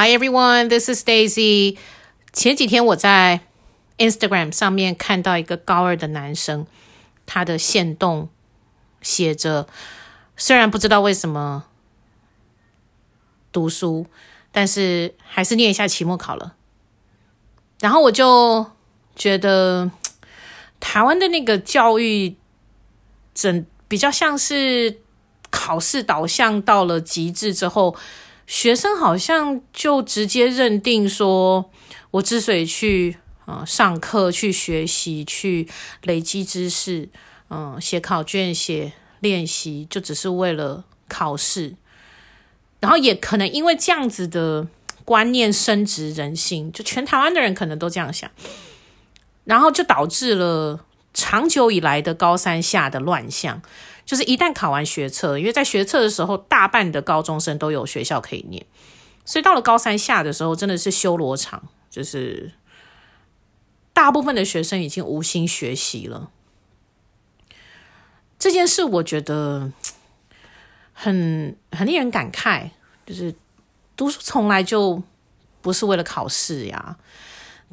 Hi everyone, this is Daisy. 前几天我在 Instagram 上面看到一个高二的男生，他的线动写着：虽然不知道为什么读书，但是还是念一下期末考了。然后我就觉得，台湾的那个教育整比较像是考试导向到了极致之后。学生好像就直接认定说，我之所以去啊、上课、去学习、去累积知识，嗯、呃，写考卷、写练习，就只是为了考试。然后也可能因为这样子的观念深植人心，就全台湾的人可能都这样想，然后就导致了长久以来的高三下的乱象。就是一旦考完学测，因为在学测的时候，大半的高中生都有学校可以念，所以到了高三下的时候，真的是修罗场。就是大部分的学生已经无心学习了。这件事我觉得很很令人感慨，就是读书从来就不是为了考试呀，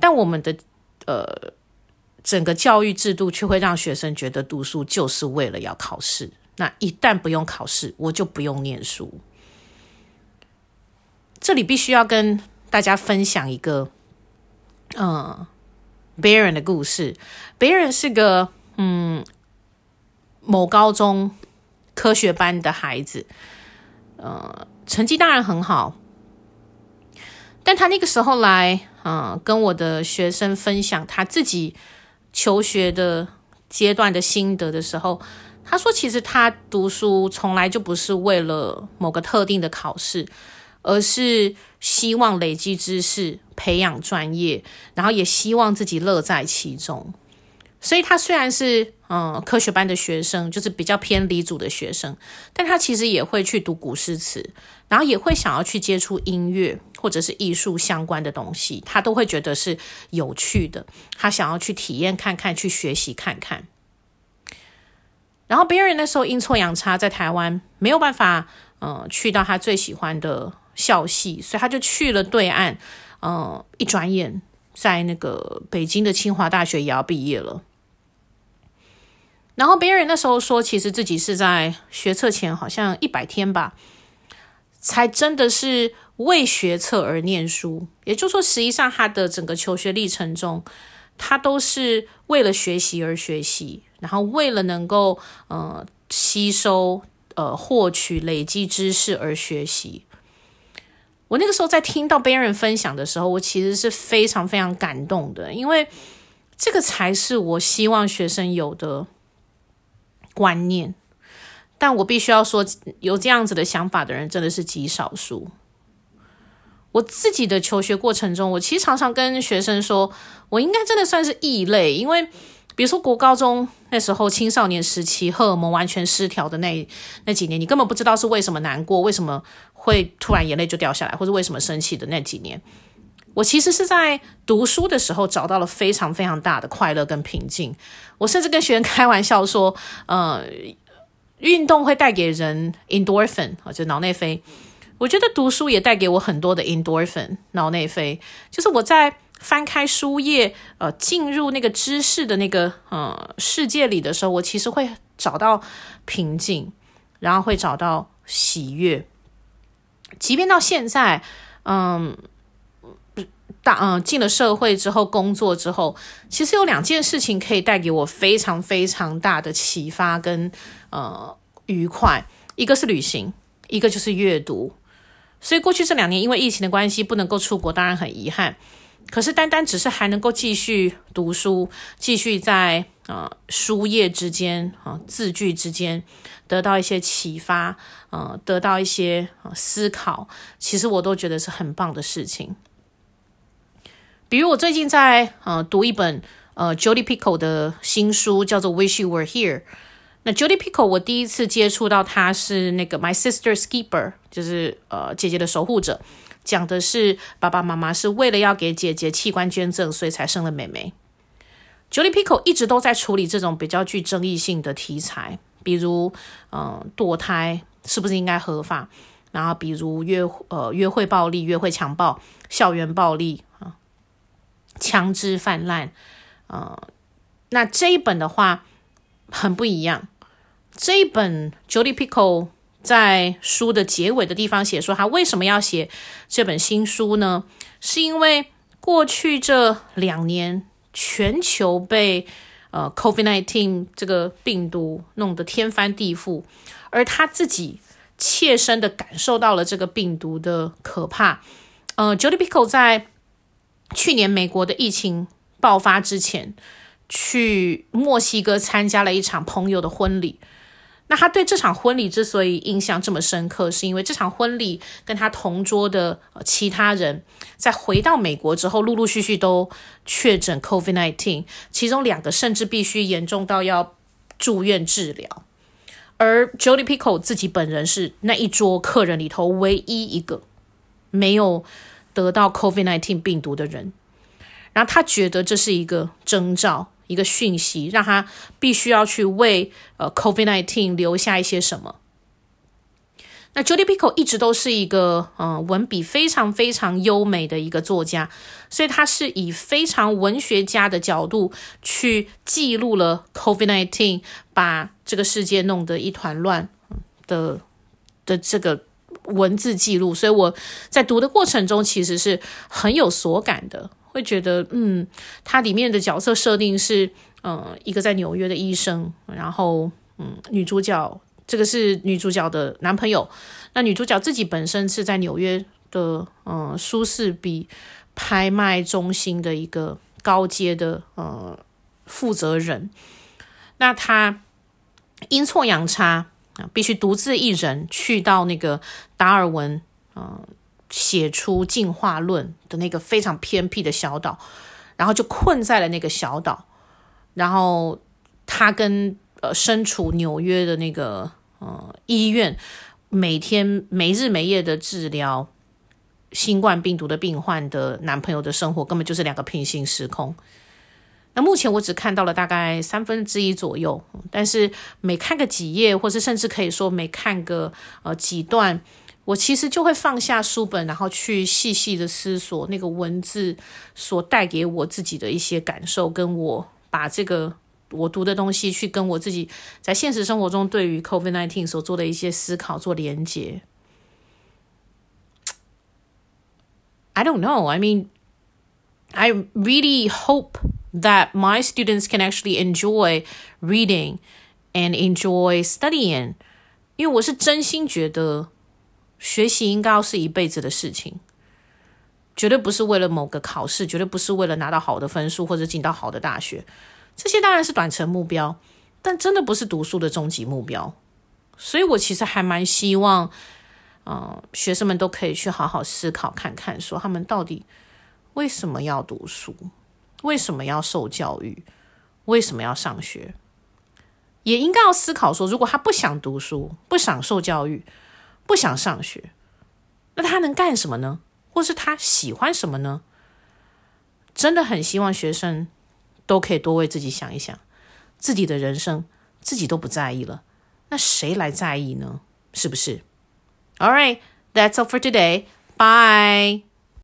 但我们的呃。整个教育制度却会让学生觉得读书就是为了要考试。那一旦不用考试，我就不用念书。这里必须要跟大家分享一个，嗯，Baron 的故事。Baron 是个嗯某高中科学班的孩子，呃，成绩当然很好，但他那个时候来，嗯，跟我的学生分享他自己。求学的阶段的心得的时候，他说：“其实他读书从来就不是为了某个特定的考试，而是希望累积知识、培养专业，然后也希望自己乐在其中。所以，他虽然是嗯科学班的学生，就是比较偏理组的学生，但他其实也会去读古诗词，然后也会想要去接触音乐。”或者是艺术相关的东西，他都会觉得是有趣的。他想要去体验看看，去学习看看。然后别人那时候阴错阳差，在台湾没有办法，嗯、呃，去到他最喜欢的校系，所以他就去了对岸。嗯、一转眼在那个北京的清华大学也要毕业了。然后别人那时候说，其实自己是在学测前好像一百天吧，才真的是。为学测而念书，也就是说，实际上他的整个求学历程中，他都是为了学习而学习，然后为了能够呃吸收、呃获取、累积知识而学习。我那个时候在听到别人分享的时候，我其实是非常非常感动的，因为这个才是我希望学生有的观念。但我必须要说，有这样子的想法的人真的是极少数。我自己的求学过程中，我其实常常跟学生说，我应该真的算是异类，因为比如说国高中那时候青少年时期荷尔蒙完全失调的那那几年，你根本不知道是为什么难过，为什么会突然眼泪就掉下来，或者为什么生气的那几年，我其实是在读书的时候找到了非常非常大的快乐跟平静。我甚至跟学生开玩笑说，呃，运动会带给人 endorphin，就脑内啡。我觉得读书也带给我很多的 endorphin 脑内啡，就是我在翻开书页，呃，进入那个知识的那个呃世界里的时候，我其实会找到平静，然后会找到喜悦。即便到现在，嗯，大嗯进了社会之后，工作之后，其实有两件事情可以带给我非常非常大的启发跟呃愉快，一个是旅行，一个就是阅读。所以过去这两年，因为疫情的关系，不能够出国，当然很遗憾。可是单单只是还能够继续读书，继续在、呃、书页之间啊、呃、字句之间得到一些启发，呃，得到一些、呃、思考，其实我都觉得是很棒的事情。比如我最近在呃读一本呃 Jodi Picoult 的新书，叫做《Wish You Were Here》。那 Jodi Picoult 我第一次接触到他是那个 My Sister's Keeper，就是呃姐姐的守护者，讲的是爸爸妈妈是为了要给姐姐器官捐赠，所以才生了妹妹。Jodi Picoult 一直都在处理这种比较具争议性的题材，比如嗯、呃、堕胎是不是应该合法，然后比如约呃约会暴力、约会强暴、校园暴力啊、枪支泛滥，呃，那这一本的话很不一样。这一本 Jodi Picoult 在书的结尾的地方写说，他为什么要写这本新书呢？是因为过去这两年全球被呃 COVID-19 这个病毒弄得天翻地覆，而他自己。切身的感受到了这个病毒的可怕。呃，Jodi Picoult 在去年美国的疫情爆发之前，去墨西哥参加了一场朋友的婚礼。那他对这场婚礼之所以印象这么深刻，是因为这场婚礼跟他同桌的其他人，在回到美国之后，陆陆续续都确诊 COVID-19，其中两个甚至必须严重到要住院治疗。而 Jodi Picoult 自己本人是那一桌客人里头唯一一个没有得到 COVID-19 病毒的人，然后他觉得这是一个征兆，一个讯息，让他必须要去为呃 COVID-19 留下一些什么。那 Jodi Picoult 一直都是一个嗯、文笔非常非常优美的一个作家，所以他是以非常文学家的角度去记录了 COVID-19，把这个世界弄得一团乱的的这个文字记录。所以我在读的过程中其实是很有所感的，会觉得嗯，它里面的角色设定是嗯、呃、一个在纽约的医生，然后嗯女主角。这个是女主角的男朋友，那女主角自己本身是在纽约的，嗯，苏士比拍卖中心的一个高阶的，呃、负责人。那她阴错阳差啊，必须独自一人去到那个达尔文，嗯，写出进化论的那个非常偏僻的小岛，然后就困在了那个小岛，然后她跟。呃，身处纽约的那个呃医院，每天没日没夜的治疗新冠病毒的病患的男朋友的生活，根本就是两个平行时空。那目前我只看到了大概三分之一左右，但是每看个几页，或是甚至可以说每看个呃几段，我其实就会放下书本，然后去细细的思索那个文字所带给我自己的一些感受，跟我把这个。我读的东西，去跟我自己在现实生活中对于 COVID-19 所做的一些思考做连接。I don't know. I mean, I really hope that my students can actually enjoy reading and enjoy studying. 因为我是真心觉得学习应该要是一辈子的事情，绝对不是为了某个考试，绝对不是为了拿到好的分数或者进到好的大学。这些当然是短程目标，但真的不是读书的终极目标。所以我其实还蛮希望，呃，学生们都可以去好好思考看看，说他们到底为什么要读书，为什么要受教育，为什么要上学，也应该要思考说，如果他不想读书，不想受教育，不想上学，那他能干什么呢？或是他喜欢什么呢？真的很希望学生。都可以多为自己想一想，自己的人生自己都不在意了，那谁来在意呢？是不是？All right, that's all for today. Bye.